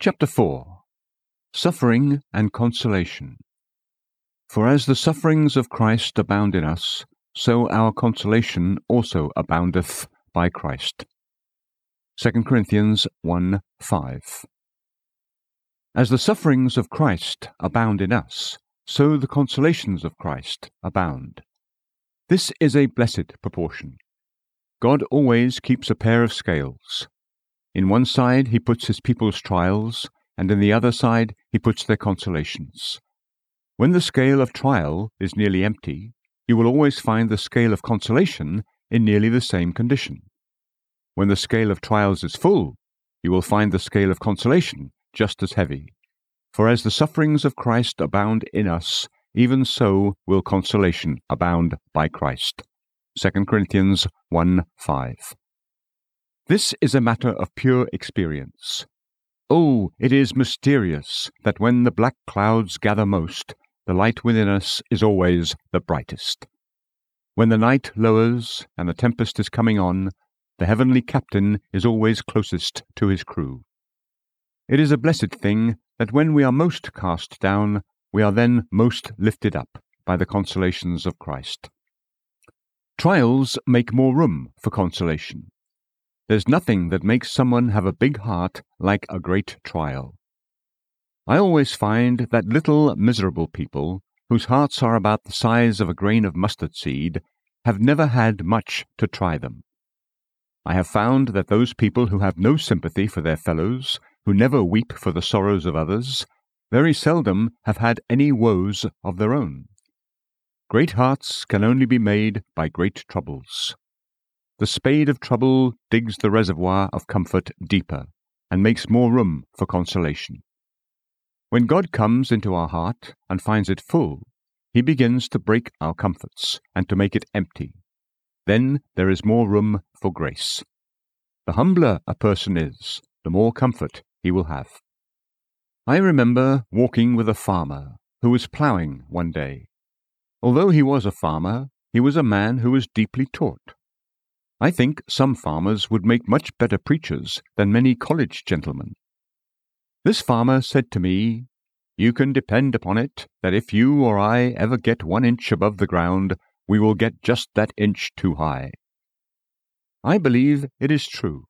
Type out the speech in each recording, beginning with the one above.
Chapter 4 Suffering and Consolation. For as the sufferings of Christ abound in us, so our consolation also aboundeth by Christ. 2 Corinthians 1 5. As the sufferings of Christ abound in us, so the consolations of Christ abound. This is a blessed proportion. God always keeps a pair of scales. In one side he puts his people's trials, and in the other side he puts their consolations. When the scale of trial is nearly empty, you will always find the scale of consolation in nearly the same condition. When the scale of trials is full, you will find the scale of consolation just as heavy. For as the sufferings of Christ abound in us, even so will consolation abound by Christ. 2 Corinthians 1 5. This is a matter of pure experience. Oh, it is mysterious that when the black clouds gather most, the light within us is always the brightest. When the night lowers and the tempest is coming on, the heavenly captain is always closest to his crew. It is a blessed thing that when we are most cast down, we are then most lifted up by the consolations of Christ. Trials make more room for consolation. There's nothing that makes someone have a big heart like a great trial. I always find that little miserable people, whose hearts are about the size of a grain of mustard seed, have never had much to try them. I have found that those people who have no sympathy for their fellows, who never weep for the sorrows of others, very seldom have had any woes of their own. Great hearts can only be made by great troubles. The spade of trouble digs the reservoir of comfort deeper and makes more room for consolation. When God comes into our heart and finds it full, he begins to break our comforts and to make it empty. Then there is more room for grace. The humbler a person is, the more comfort he will have. I remember walking with a farmer who was ploughing one day. Although he was a farmer, he was a man who was deeply taught. I think some farmers would make much better preachers than many college gentlemen. This farmer said to me, You can depend upon it that if you or I ever get one inch above the ground, we will get just that inch too high. I believe it is true,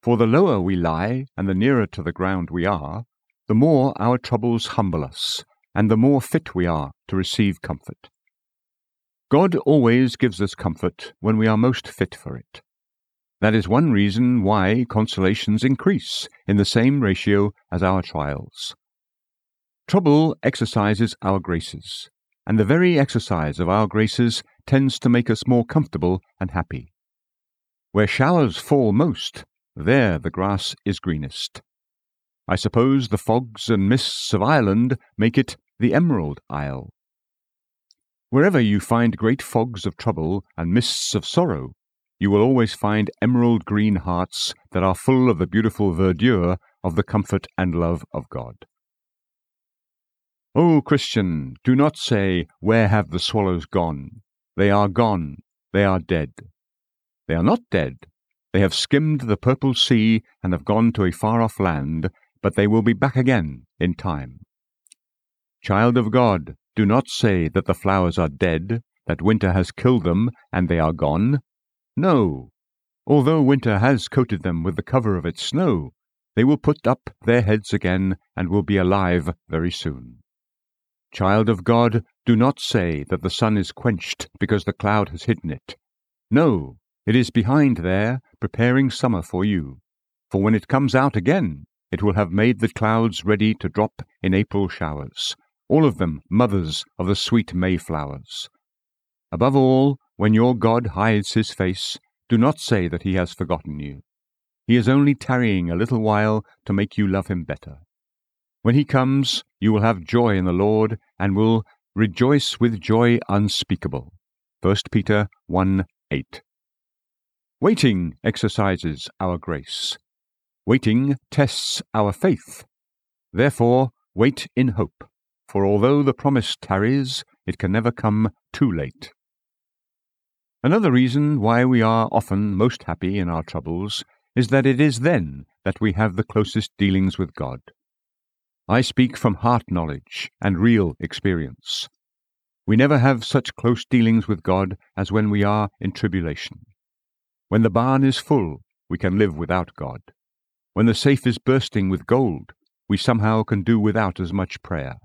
for the lower we lie and the nearer to the ground we are, the more our troubles humble us, and the more fit we are to receive comfort. God always gives us comfort when we are most fit for it. That is one reason why consolations increase in the same ratio as our trials. Trouble exercises our graces, and the very exercise of our graces tends to make us more comfortable and happy. Where showers fall most, there the grass is greenest. I suppose the fogs and mists of Ireland make it the Emerald Isle. Wherever you find great fogs of trouble and mists of sorrow, you will always find emerald green hearts that are full of the beautiful verdure of the comfort and love of God. O Christian, do not say, Where have the swallows gone? They are gone, they are dead. They are not dead. They have skimmed the purple sea and have gone to a far off land, but they will be back again in time. Child of God, do not say that the flowers are dead, that winter has killed them, and they are gone. No. Although winter has coated them with the cover of its snow, they will put up their heads again and will be alive very soon. Child of God, do not say that the sun is quenched because the cloud has hidden it. No, it is behind there, preparing summer for you. For when it comes out again, it will have made the clouds ready to drop in April showers, all of them mothers of the sweet Mayflowers. Above all, when your God hides his face, do not say that he has forgotten you. He is only tarrying a little while to make you love him better. When he comes, you will have joy in the Lord, and will rejoice with joy unspeakable. 1 Peter 1 8. Waiting exercises our grace. Waiting tests our faith. Therefore, wait in hope for although the promise tarries, it can never come too late. Another reason why we are often most happy in our troubles is that it is then that we have the closest dealings with God. I speak from heart knowledge and real experience. We never have such close dealings with God as when we are in tribulation. When the barn is full, we can live without God. When the safe is bursting with gold, we somehow can do without as much prayer.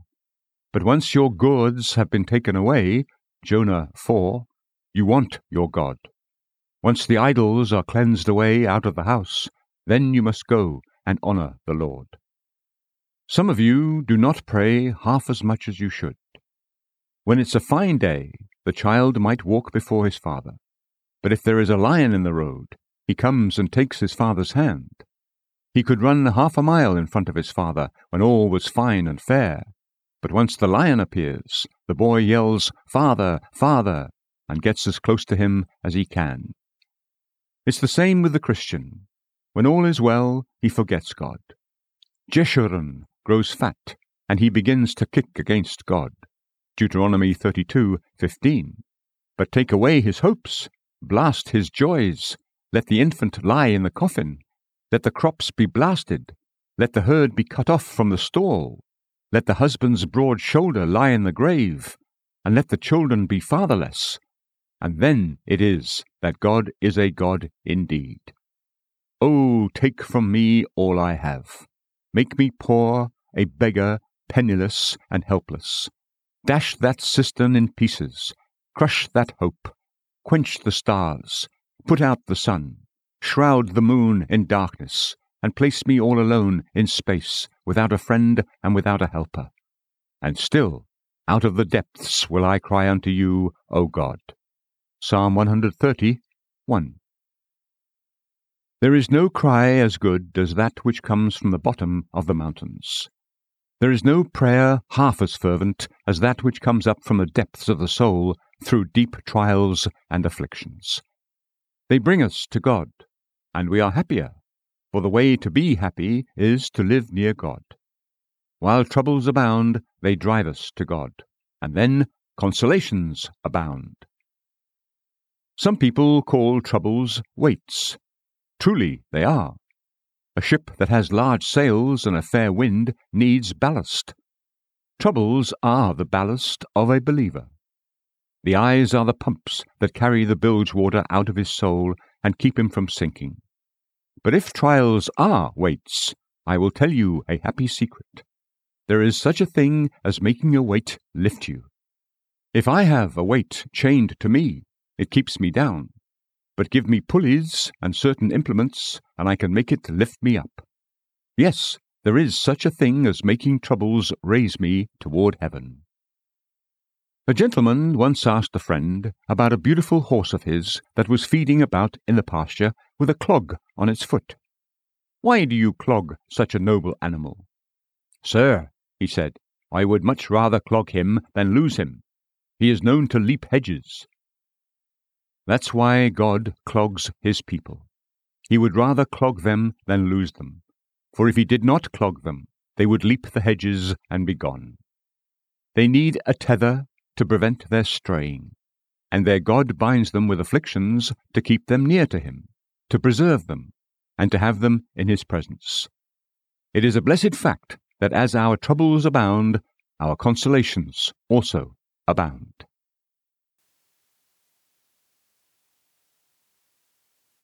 But once your goods have been taken away, Jonah 4, you want your God. Once the idols are cleansed away out of the house, then you must go and honor the Lord. Some of you do not pray half as much as you should. When it's a fine day, the child might walk before his father. But if there is a lion in the road, he comes and takes his father's hand. He could run half a mile in front of his father when all was fine and fair. But once the lion appears, the boy yells, Father, Father, and gets as close to him as he can. It's the same with the Christian. When all is well, he forgets God. Jeshurun grows fat, and he begins to kick against God. Deuteronomy 32:15. But take away his hopes, blast his joys, let the infant lie in the coffin, let the crops be blasted, let the herd be cut off from the stall, let the husband's broad shoulder lie in the grave, and let the children be fatherless. And then it is that God is a God indeed. Oh, take from me all I have. Make me poor, a beggar, penniless, and helpless. Dash that cistern in pieces, crush that hope, quench the stars, put out the sun, shroud the moon in darkness, and place me all alone in space, without a friend and without a helper. And still, out of the depths will I cry unto you, O God. Psalm 130, 1. There is no cry as good as that which comes from the bottom of the mountains. There is no prayer half as fervent as that which comes up from the depths of the soul through deep trials and afflictions. They bring us to God, and we are happier, for the way to be happy is to live near God. While troubles abound, they drive us to God, and then consolations abound. Some people call troubles weights. Truly they are. A ship that has large sails and a fair wind needs ballast. Troubles are the ballast of a believer. The eyes are the pumps that carry the bilge water out of his soul and keep him from sinking. But if trials are weights, I will tell you a happy secret. There is such a thing as making a weight lift you. If I have a weight chained to me, it keeps me down but give me pulleys and certain implements, and I can make it lift me up. Yes, there is such a thing as making troubles raise me toward heaven. A gentleman once asked a friend about a beautiful horse of his that was feeding about in the pasture with a clog on its foot. Why do you clog such a noble animal? Sir, he said, I would much rather clog him than lose him. He is known to leap hedges, that's why God clogs his people. He would rather clog them than lose them, for if he did not clog them, they would leap the hedges and be gone. They need a tether to prevent their straying, and their God binds them with afflictions to keep them near to him, to preserve them, and to have them in his presence. It is a blessed fact that as our troubles abound, our consolations also abound.